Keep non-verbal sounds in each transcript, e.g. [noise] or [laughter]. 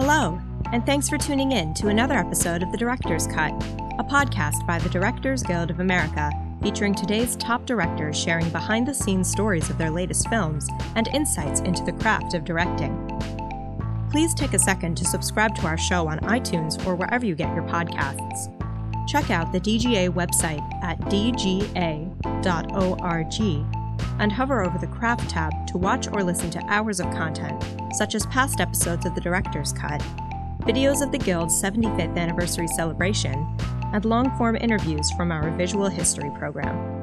Hello, and thanks for tuning in to another episode of The Director's Cut, a podcast by the Directors Guild of America, featuring today's top directors sharing behind the scenes stories of their latest films and insights into the craft of directing. Please take a second to subscribe to our show on iTunes or wherever you get your podcasts. Check out the DGA website at dga.org and hover over the Craft tab to watch or listen to hours of content, such as past episodes of The Director's Cut, videos of the Guild's 75th anniversary celebration, and long form interviews from our visual history program.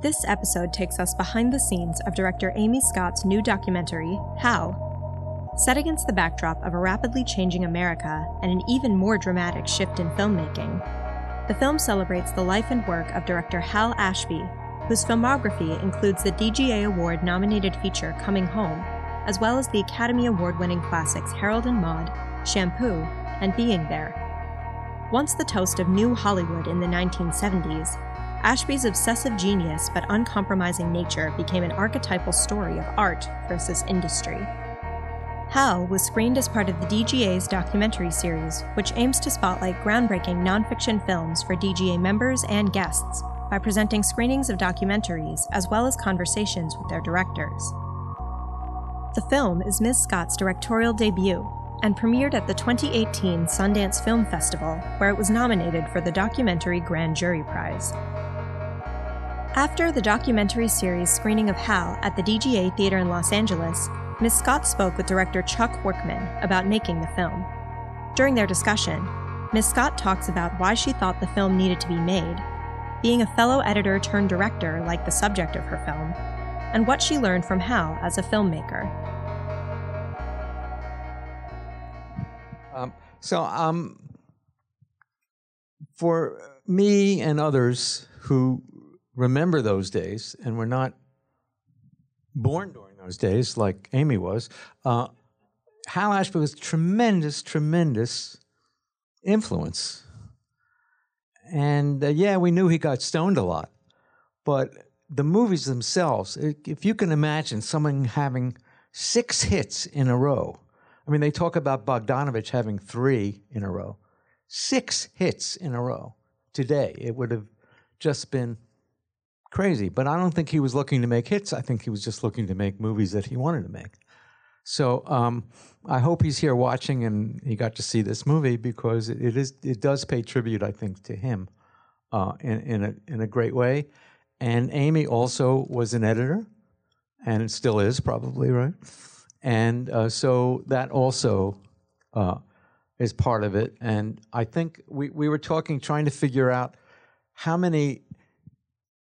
This episode takes us behind the scenes of director Amy Scott's new documentary, Hal, Set against the backdrop of a rapidly changing America and an even more dramatic shift in filmmaking, the film celebrates the life and work of director Hal Ashby, whose filmography includes the DGA Award nominated feature Coming Home, as well as the Academy Award winning classics Harold and Maude, Shampoo, and Being There. Once the toast of New Hollywood in the 1970s, Ashby's obsessive genius but uncompromising nature became an archetypal story of art versus industry. Hal was screened as part of the DGA's documentary series, which aims to spotlight groundbreaking nonfiction films for DGA members and guests by presenting screenings of documentaries as well as conversations with their directors. The film is Ms. Scott's directorial debut and premiered at the 2018 Sundance Film Festival, where it was nominated for the Documentary Grand Jury Prize. After the documentary series screening of Hal at the DGA Theater in Los Angeles, Ms. Scott spoke with director Chuck Workman about making the film. During their discussion, Ms. Scott talks about why she thought the film needed to be made, being a fellow editor turned director like the subject of her film, and what she learned from Hal as a filmmaker. Um, so, um, for me and others who remember those days and were not born during those days, like Amy was, uh, Hal Ashby was tremendous, tremendous influence. And uh, yeah, we knew he got stoned a lot, but the movies themselves, if you can imagine someone having six hits in a row, I mean, they talk about Bogdanovich having three in a row, six hits in a row. Today, it would have just been crazy. But I don't think he was looking to make hits. I think he was just looking to make movies that he wanted to make. So um, I hope he's here watching and he got to see this movie because it, is it does pay tribute, I think, to him uh, in in a in a great way. And Amy also was an editor, and it still is probably right. And uh, so that also uh, is part of it. And I think we we were talking, trying to figure out how many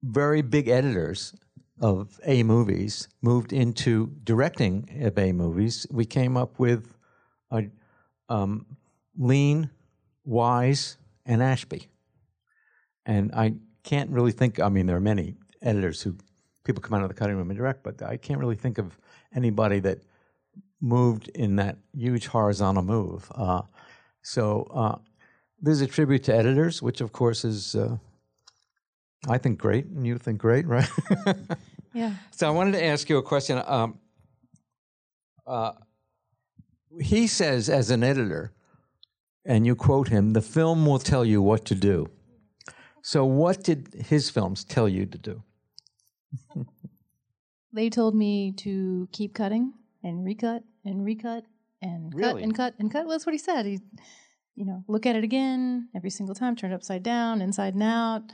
very big editors of A movies moved into directing of A movies. We came up with a, um, Lean, Wise, and Ashby. And I can't really think, I mean, there are many editors who people come out of the cutting room and direct, but I can't really think of anybody that moved in that huge horizontal move. Uh, so uh, there's a tribute to editors, which of course is uh, I think great, and you think great, right? [laughs] yeah. So I wanted to ask you a question. Um, uh, he says, as an editor, and you quote him, the film will tell you what to do. So, what did his films tell you to do? [laughs] they told me to keep cutting and recut and recut and really? cut and cut and cut. Well, that's what he said. He, you know, look at it again every single time, turn it upside down, inside and out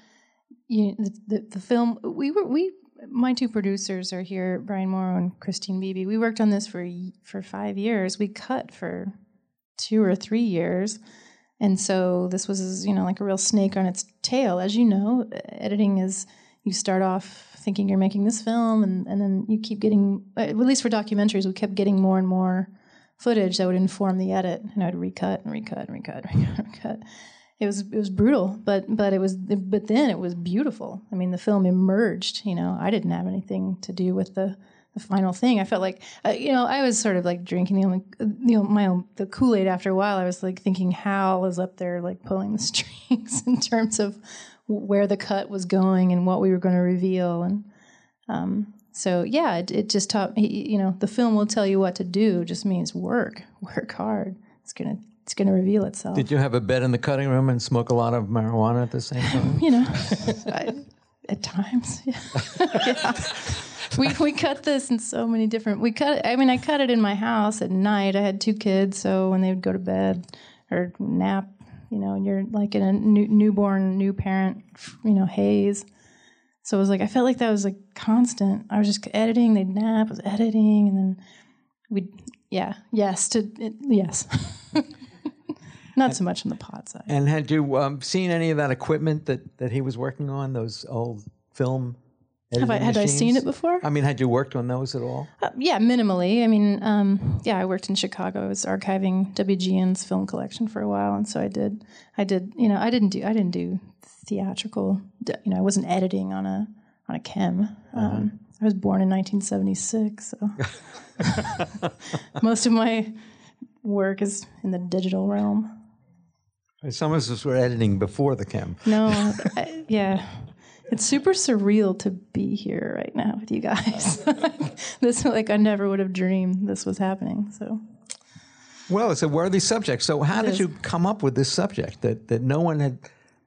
you the, the, the film we were we my two producers are here, Brian Morrow and Christine Beebe. We worked on this for for five years. We cut for two or three years, and so this was you know like a real snake on its tail. As you know, editing is you start off thinking you're making this film, and and then you keep getting at least for documentaries, we kept getting more and more footage that would inform the edit, and I'd recut and recut and recut and [laughs] recut. And recut it was it was brutal, but but it was but then it was beautiful. I mean, the film emerged. You know, I didn't have anything to do with the the final thing. I felt like uh, you know I was sort of like drinking the only you know my own the Kool Aid. After a while, I was like thinking Hal is up there like pulling the [laughs] strings in terms of where the cut was going and what we were going to reveal. And um, so, yeah, it, it just taught me, you know, the film will tell you what to do, just means work, [laughs] work hard. It's to it's going to reveal itself. Did you have a bed in the cutting room and smoke a lot of marijuana at the same time? [laughs] you know, I, at times, [laughs] yeah. yeah. [laughs] We we cut this in so many different. We cut. I mean, I cut it in my house at night. I had two kids, so when they would go to bed or nap, you know, and you're like in a new, newborn, new parent, you know, haze. So it was like I felt like that was like constant. I was just editing. They'd nap. I was editing, and then we'd yeah, yes to it, yes. Not so much on the pod side. And had you um, seen any of that equipment that, that he was working on? Those old film. Have I, had machines? I seen it before? I mean, had you worked on those at all? Uh, yeah, minimally. I mean, um, yeah, I worked in Chicago. I was archiving WGN's film collection for a while, and so I did. I did. You know, I didn't do. I didn't do theatrical. You know, I wasn't editing on a on a KEM. Uh-huh. Um, I was born in 1976, so [laughs] [laughs] most of my work is in the digital realm. Some of us were editing before the KEM. No, [laughs] I, yeah. It's super surreal to be here right now with you guys. [laughs] this like I never would have dreamed this was happening. So Well, it's a worthy subject. So how It did is. you come up with this subject that, that no one had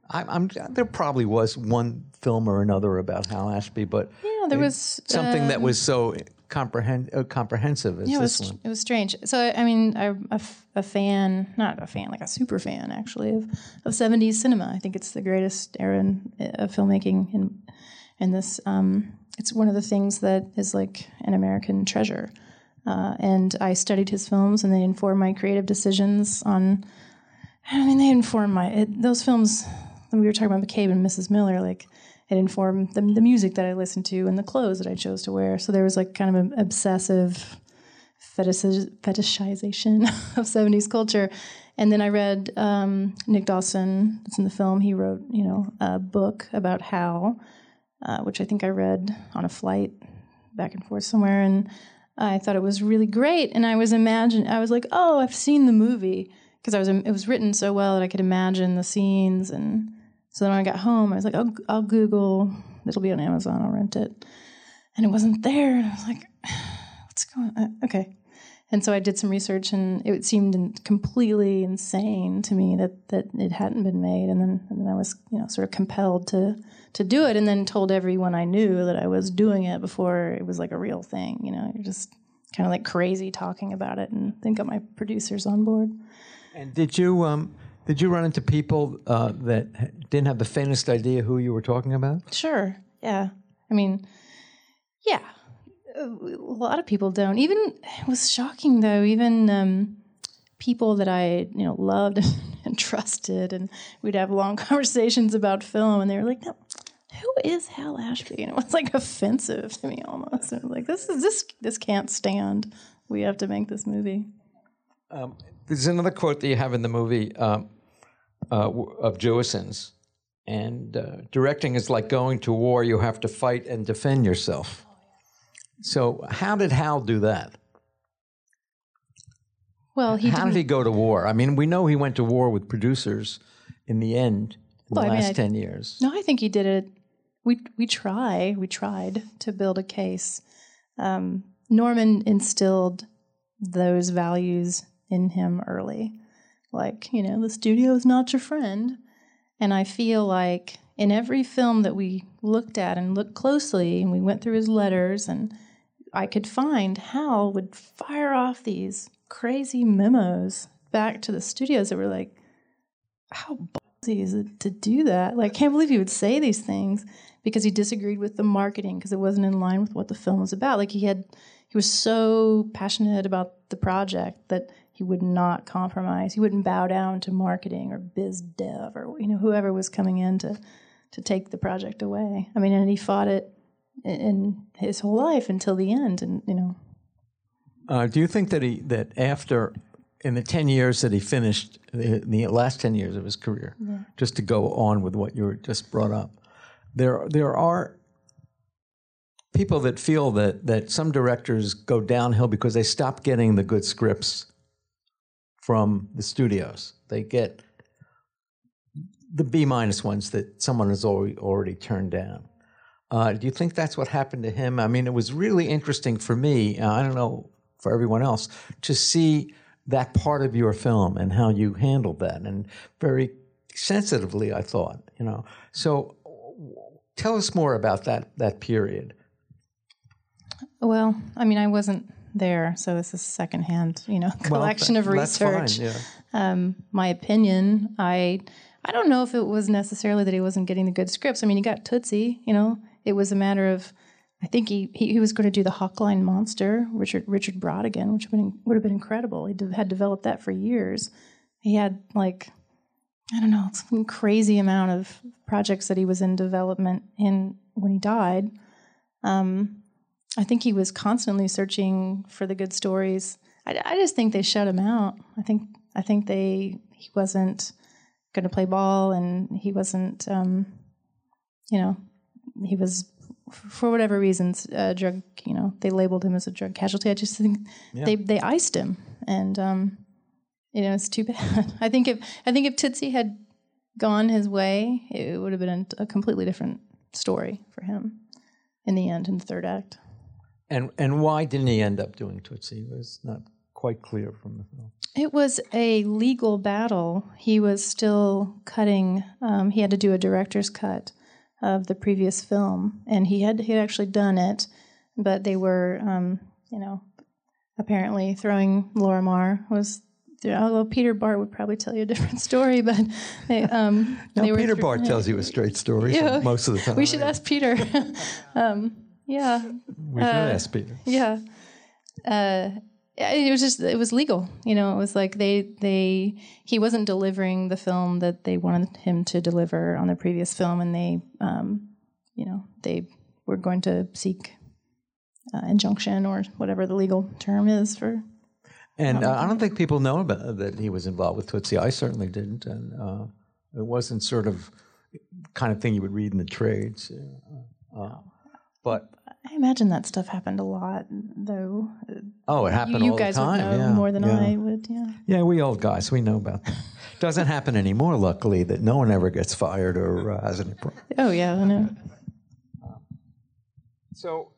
I, I'm there probably was one film or another about Hal Ashby, but yeah, there was something that um, was so comprehend, uh, comprehensive as Yeah, it this was one. it was strange. So I mean, I'm a, f- a fan, not a fan, like a super fan actually of of '70s cinema. I think it's the greatest era in, of filmmaking, in in this. Um, it's one of the things that is like an American treasure. Uh, and I studied his films, and they informed my creative decisions on. I mean, they informed my it, those films. When we were talking about McCabe and Mrs. Miller, like it informed the, the music that I listened to and the clothes that I chose to wear. So there was like kind of an obsessive fetishization [laughs] of 70s culture. And then I read um, Nick Dawson, it's in the film, he wrote, you know, a book about Hal, uh, which I think I read on a flight back and forth somewhere. And I thought it was really great. And I was imagine I was like, oh, I've seen the movie because I was it was written so well that I could imagine the scenes. And so then when I got home, I was like, I'll, I'll Google. It'll be on Amazon. I'll rent it. And it wasn't there. And I was like, [sighs] what's going on? Okay. And so I did some research, and it seemed completely insane to me that, that it hadn't been made. And then, and then I was, you know, sort of compelled to to do it, and then told everyone I knew that I was doing it before it was like a real thing. You know, you're just kind of like crazy talking about it, and then got my producers on board. And did you um, did you run into people uh, that didn't have the faintest idea who you were talking about? Sure. Yeah. I mean, yeah. A lot of people don't. Even it was shocking though. Even um, people that I you know loved [laughs] and trusted, and we'd have long [laughs] conversations about film, and they were like, "No, who is Hal Ashby?" And it was like offensive to me almost. And I was like, "This is this this can't stand. We have to make this movie." There's another quote that you have in the movie um, uh, of Jewison's, and uh, directing is like going to war. You have to fight and defend yourself. So how did Hal do that? Well, he how didn't. did he go to war? I mean, we know he went to war with producers in the end in Well, the I mean, last I- ten years. No, I think he did it. We we try we tried to build a case. Um, Norman instilled those values in him early, like you know the studio is not your friend, and I feel like in every film that we looked at and looked closely, and we went through his letters, and I could find Hal would fire off these crazy memos back to the studios that were like, how ballsy is it to do that? Like, I can't believe he would say these things because he disagreed with the marketing because it wasn't in line with what the film was about. Like, he had, he was so passionate about the project that he would not compromise. He wouldn't bow down to marketing or biz dev or you know whoever was coming in to to take the project away. I mean, and he fought it in, in his whole life until the end, and you know. Uh, do you think that he that after in the ten years that he finished the, the last ten years of his career, just to go on with what you were just brought up, there there are people that feel that that some directors go downhill because they stop getting the good scripts from the studios. They get the B minus ones that someone has already, already turned down. Uh, do you think that's what happened to him? I mean, it was really interesting for me. Uh, I don't know for everyone else to see that part of your film and how you handled that, and very sensitively, I thought. You know, so tell us more about that that period. Well, I mean, I wasn't there, so this is secondhand, you know, [laughs] collection well, of research. Fine, yeah. um, my opinion, I I don't know if it was necessarily that he wasn't getting the good scripts. I mean, he got Tootsie, you know. It was a matter of, I think he he, he was going to do the Hawkline Monster, Richard Richard Brautigan, which would have been, would have been incredible. He had developed that for years. He had like, I don't know, some crazy amount of projects that he was in development in when he died. Um, I think he was constantly searching for the good stories. I, I just think they shut him out. I think I think they he wasn't going to play ball, and he wasn't. Um, you know, he was for whatever reasons uh, drug. You know, they labeled him as a drug casualty. I just think yeah. they they iced him, and um, you know, it's too [laughs] bad. I think if I think if Tootsie had gone his way, it would have been a completely different story for him in the end in the third act. And and why didn't he end up doing Tootsie? It was not quite clear from the film. It was a legal battle. He was still cutting. Um, he had to do a director's cut of the previous film, and he had he had actually done it, but they were, um, you know, apparently throwing Lorimar was although Peter Bart would probably tell you a different [laughs] story, but they, um, no, they Peter Bart tells you a straight story [laughs] yeah, most of the time. We should ask Peter. [laughs] um, yeah. We should uh, ask Yeah. Uh, it was just it was legal you know it was like they they he wasn't delivering the film that they wanted him to deliver on the previous film and they um, you know they were going to seek uh, injunction or whatever the legal term is for and uh, I don't think people know about that he was involved with Tootsie. I certainly didn't, and uh, it wasn't sort of kind of thing you would read in the trades. Uh, but I imagine that stuff happened a lot, though. Oh, it happened you, you all guys the time. Would know yeah, more than yeah. I would. Yeah. Yeah, we old guys, we know about that. [laughs] Doesn't happen anymore, luckily, that no one ever gets fired or uh, has any problem. Oh yeah, I know. So,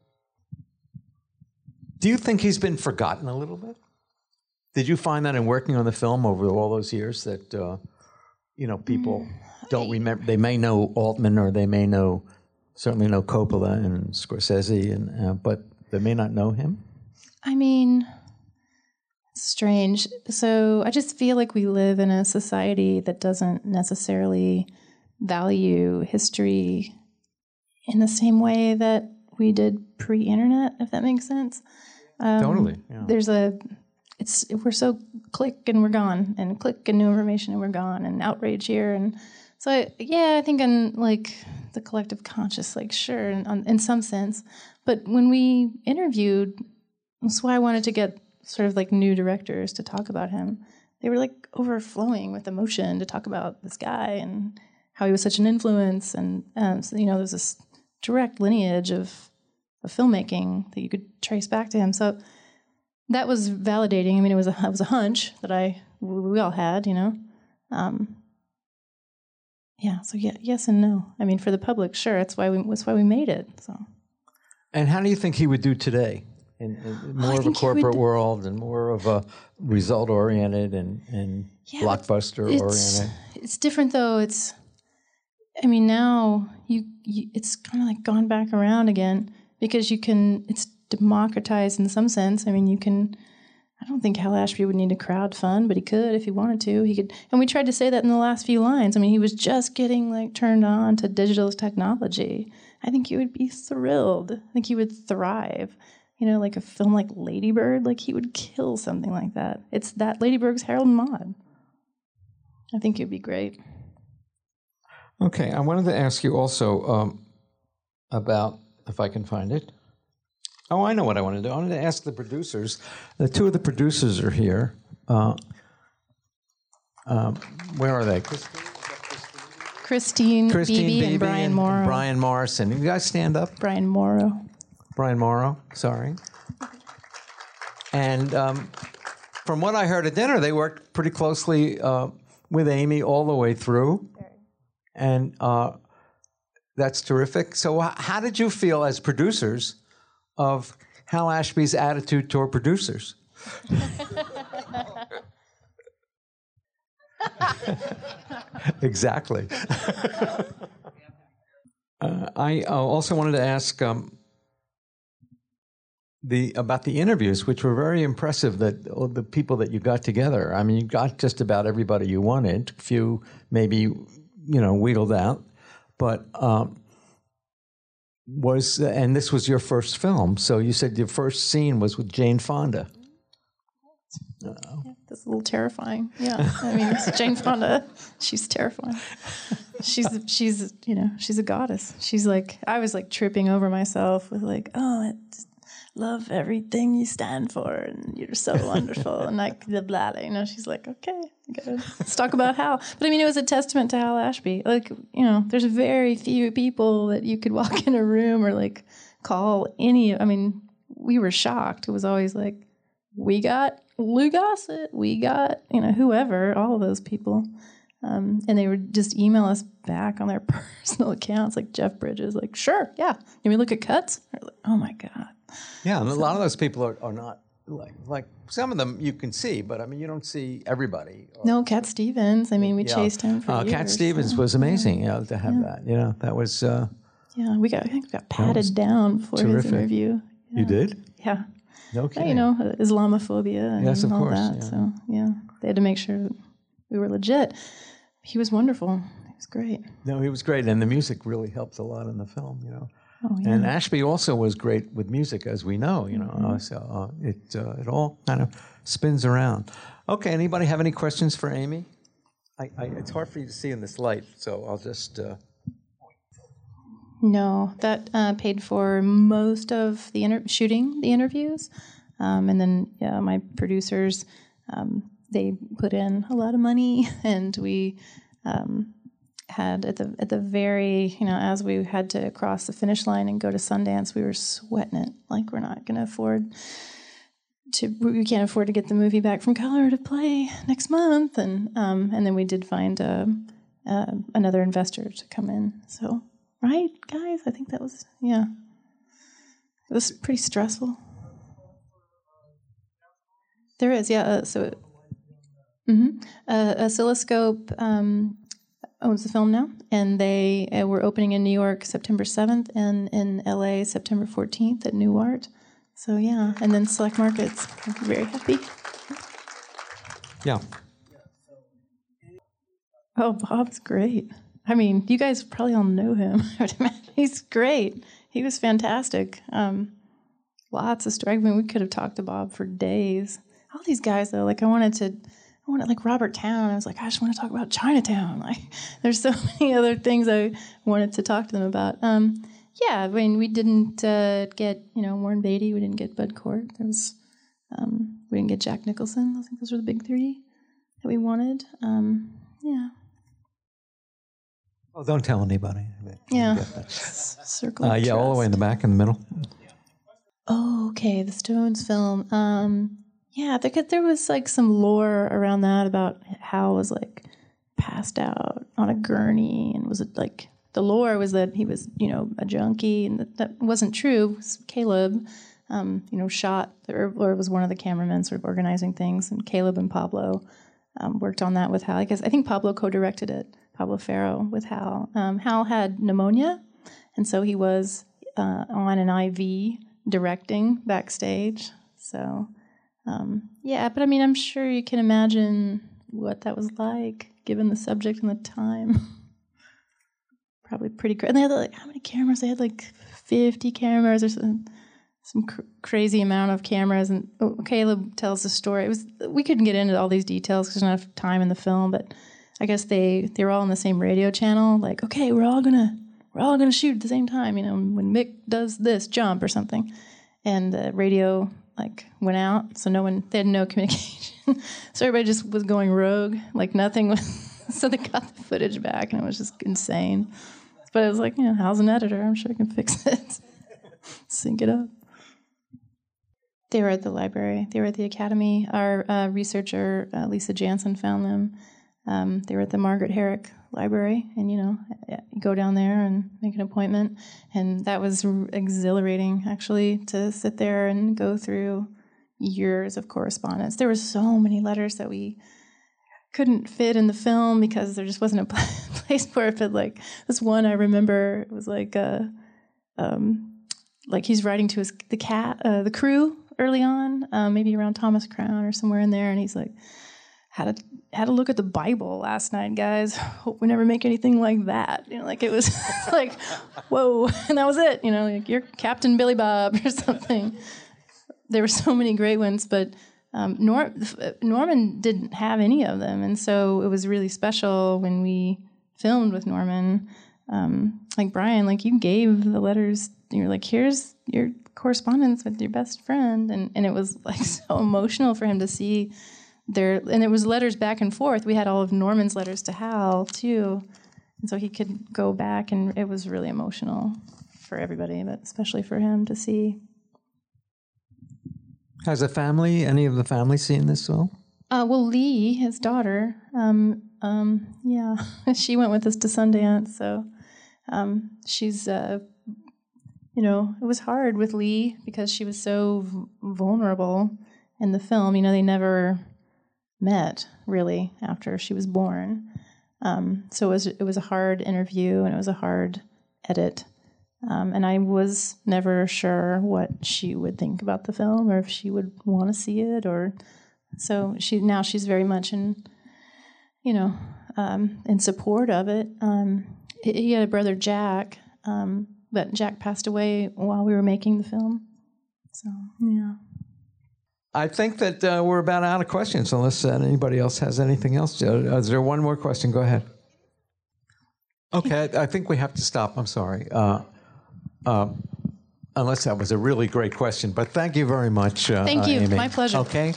do you think he's been forgotten a little bit? Did you find that in working on the film over all those years that uh, you know people mm, don't remember? They may know Altman or they may know certainly know Coppola and Scorsese, and uh, but they may not know him. I mean, strange. So I just feel like we live in a society that doesn't necessarily value history in the same way that we did pre-internet, if that makes sense. Um, totally. Yeah. There's a it's we're so click and we're gone and click and new information and we're gone and outrage here and so I, yeah i think in like the collective conscious like sure in, in some sense but when we interviewed that's why i wanted to get sort of like new directors to talk about him they were like overflowing with emotion to talk about this guy and how he was such an influence and um, so, you know there's this direct lineage of, of filmmaking that you could trace back to him so that was validating. I mean, it was a it was a hunch that I we all had, you know. Um, yeah. So yeah, yes and no. I mean, for the public, sure. That's why we that's why we made it. So. And how do you think he would do today? In, in oh, more of a corporate world and more of a result oriented and, and yeah, blockbuster it's, oriented. It's different though. It's I mean now you, you it's kind of like gone back around again because you can it's democratized in some sense. I mean, you can. I don't think Hal Ashby would need a crowd fund, but he could if he wanted to. He could, and we tried to say that in the last few lines. I mean, he was just getting like turned on to digital technology. I think he would be thrilled. I think he would thrive. You know, like a film like Lady Bird, like he would kill something like that. It's that Lady Bird's Harold and Maude. I think it'd be great. Okay, I wanted to ask you also um, about if I can find it. Oh, I know what I want to do. I wanted to ask the producers. The two of the producers are here. Uh, um, where are they? Christine, Christine Beebe, Beebe and Brian and Morrow. Brian Morrison. You guys stand up. Brian Morrow. Brian Morrow. Sorry. And um, from what I heard at dinner, they worked pretty closely uh, with Amy all the way through. and uh, that's terrific. So, how did you feel as producers of Hal Ashby's attitude toward producers? [laughs] exactly. [laughs] uh, I uh, also wanted to ask um, the about the interviews, which were very impressive. That oh, the people that you got together. I mean, you got just about everybody you wanted. Few maybe you know wheedled out, but. Um, was and this was your first film, so you said your first scene was with Jane Fonda. Yeah, that's a little terrifying. Yeah, I mean, it's Jane Fonda. She's terrifying. She's she's you know she's a goddess. She's like I was like tripping over myself with like oh love everything you stand for and you're so [laughs] wonderful and like the blah, blah you know she's like okay let's talk about Hal. But I mean, it was a testament to Hal Ashby. Like, you know, there's very few people that you could walk [laughs] in a room or like call any. I mean, we were shocked. It was always like, we got Lou Gossett, we got, you know, whoever, all of those people. Um, and they would just email us back on their [laughs] personal accounts, like Jeff Bridges, like, sure, yeah. Can we look at cuts? Like, oh my God. Yeah, and a lot of those people are, are not like like some of them you can see, but I mean you don't see everybody. Or, no, Cat Stevens. I mean, we yeah. chased him for uh, years. Cat Stevens so. was amazing. Yeah. You know, to have yeah. that. You know, that was. Uh, yeah, we got. I think we got patted down for terrific. his interview. Yeah. You did. Yeah. No kidding. you know, Islamophobia and yes, of all course, that. Yeah. So yeah, they had to make sure we were legit. He was wonderful. He was great. No, he was great, and the music really helped a lot in the film. You know. Oh, yeah. And Ashby also was great with music, as we know. You know, mm-hmm. so uh, it uh, it all kind of spins around. Okay, anybody have any questions for Amy? I, I, it's hard for you to see in this light, so I'll just. Uh, no, that uh, paid for most of the inter- shooting the interviews, um, and then yeah, my producers um, they put in a lot of money, [laughs] and we. Um, had at the at the very you know as we had to cross the finish line and go to Sundance, we were sweating it like we're not going to afford to we can't afford to get the movie back from color to play next month, and um, and then we did find a, uh, another investor to come in. So right, guys, I think that was yeah, it was pretty stressful. There is, yeah. Uh, so, mm-hmm. uh, Oscilloscope um, owns the film now, and they uh, were opening in New York September 7th and in LA September 14th at Nuart. So yeah, and then Select Markets. Very happy. Yeah. Oh, Bob's great. I mean, you guys probably all know him. [laughs] He's great. He was fantastic. Um, lots of stories. I mean, we could have talked to Bob for days. All these guys, though, like I wanted to I wanted like Robert Towne. I was like, I just want to talk about Chinatown. [laughs] Like, there's so [laughs] many other things I wanted to talk to them about. Um, yeah, I mean, we didn't uh, get you know Warren Beatty. We didn't get Bud Cort. There was um, we didn't get Jack Nicholson. I think those were the big three that we wanted. Um, yeah. Oh, don't tell anybody. Yeah. [laughs] Circle. Uh, yeah, all the way in the back, in the middle. Oh, okay. The Stones film. Um, yeah, there was like some lore around that about Hal was like passed out on a gurney and was it like the lore was that he was you know a junkie and that, that wasn't true. Caleb, um, you know, shot or, or, was one of the cameramen sort of organizing things, and Caleb and Pablo um, worked on that with Hal. I guess I think Pablo co-directed it. Pablo Ferro with Hal. Um, Hal had pneumonia, and so he was uh, on an IV directing backstage. So um, yeah, but I mean, I'm sure you can imagine what that was like, given the subject and the time. [laughs] Probably pretty crazy. And they had like how many cameras? They had like 50 cameras or some some cr- crazy amount of cameras. And oh, Caleb tells the story. It was we couldn't get into all these details because there's not enough time in the film. But I guess they they were all on the same radio channel. Like, okay, we're all gonna we're all gonna shoot at the same time. You know, when Mick does this jump or something, and the radio like went out, so no one they had no [laughs] communication. so everybody just was going rogue, like nothing was. [laughs] so they got the footage back, and it was just insane. But it was like, you know, how's an editor? I'm sure I can fix [laughs] it, sync it up. They were at the library. They were at the academy. Our uh, researcher uh, Lisa Jansen found them. Um, they were at the Margaret Herrick library, and you know, go down there and make an appointment. And that was exhilarating, actually, to sit there and go through years of correspondence. There were so many letters that we couldn't fit in the film because there just wasn't a [laughs] place for it. But like this one, I remember it was like, uh, um, like he's writing to his the cat, uh, the crew early on, um, maybe around Thomas Crown or somewhere in there, and he's like, had a had to look at the Bible last night, guys. [laughs] Hope we never make anything like that. You know, like it was [laughs] like, whoa, [laughs] and that was it. You know, like you're Captain Billy Bob or something. There were so many great ones, but um, Nor- Norman didn't have any of them, and so it was really special when we filmed with Norman. Um, like Brian, like you gave the letters. You're like, here's your correspondence with your best friend, and and it was like so emotional for him to see there. And it was letters back and forth. We had all of Norman's letters to Hal too, and so he could go back, and it was really emotional for everybody, but especially for him to see. Has a family, any of the family seen this film? Uh, well, Lee, his daughter, um, um, yeah, [laughs] she went with us to Sundance, so um, she's, uh, you know, it was hard with Lee because she was so v- vulnerable in the film. You know, they never met really after she was born, um, so it was it was a hard interview and it was a hard edit. Um, and I was never sure what she would think about the film or if she would want to see it or so she now she's very much in you know um, in support of it. Um, he had a brother Jack, um, but Jack passed away while we were making the film. So yeah. I think that uh, we're about out of questions unless uh, anybody else has anything else. Uh, is there one more question? Go ahead. Okay, I think we have to stop. I'm sorry. Uh, um, unless that was a really great question, but thank you very much. Uh, thank you. Amy. My pleasure. Okay,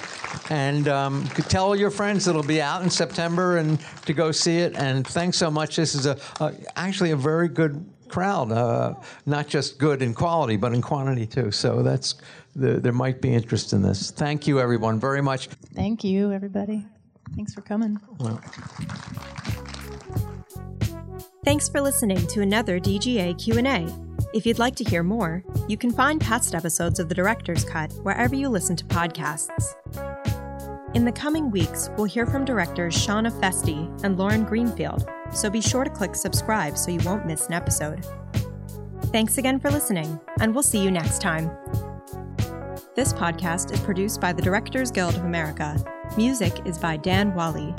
and um, tell all your friends it'll be out in September and to go see it. And thanks so much. This is a, a actually a very good crowd, uh, not just good in quality, but in quantity too. So that's the, there might be interest in this. Thank you, everyone, very much. Thank you, everybody. Thanks for coming. Well. Thanks for listening to another DGA Q&A. If you'd like to hear more, you can find past episodes of The Director's Cut wherever you listen to podcasts. In the coming weeks, we'll hear from directors Shana Feste and Lauren Greenfield, so be sure to click subscribe so you won't miss an episode. Thanks again for listening, and we'll see you next time. This podcast is produced by the Directors Guild of America. Music is by Dan Wally.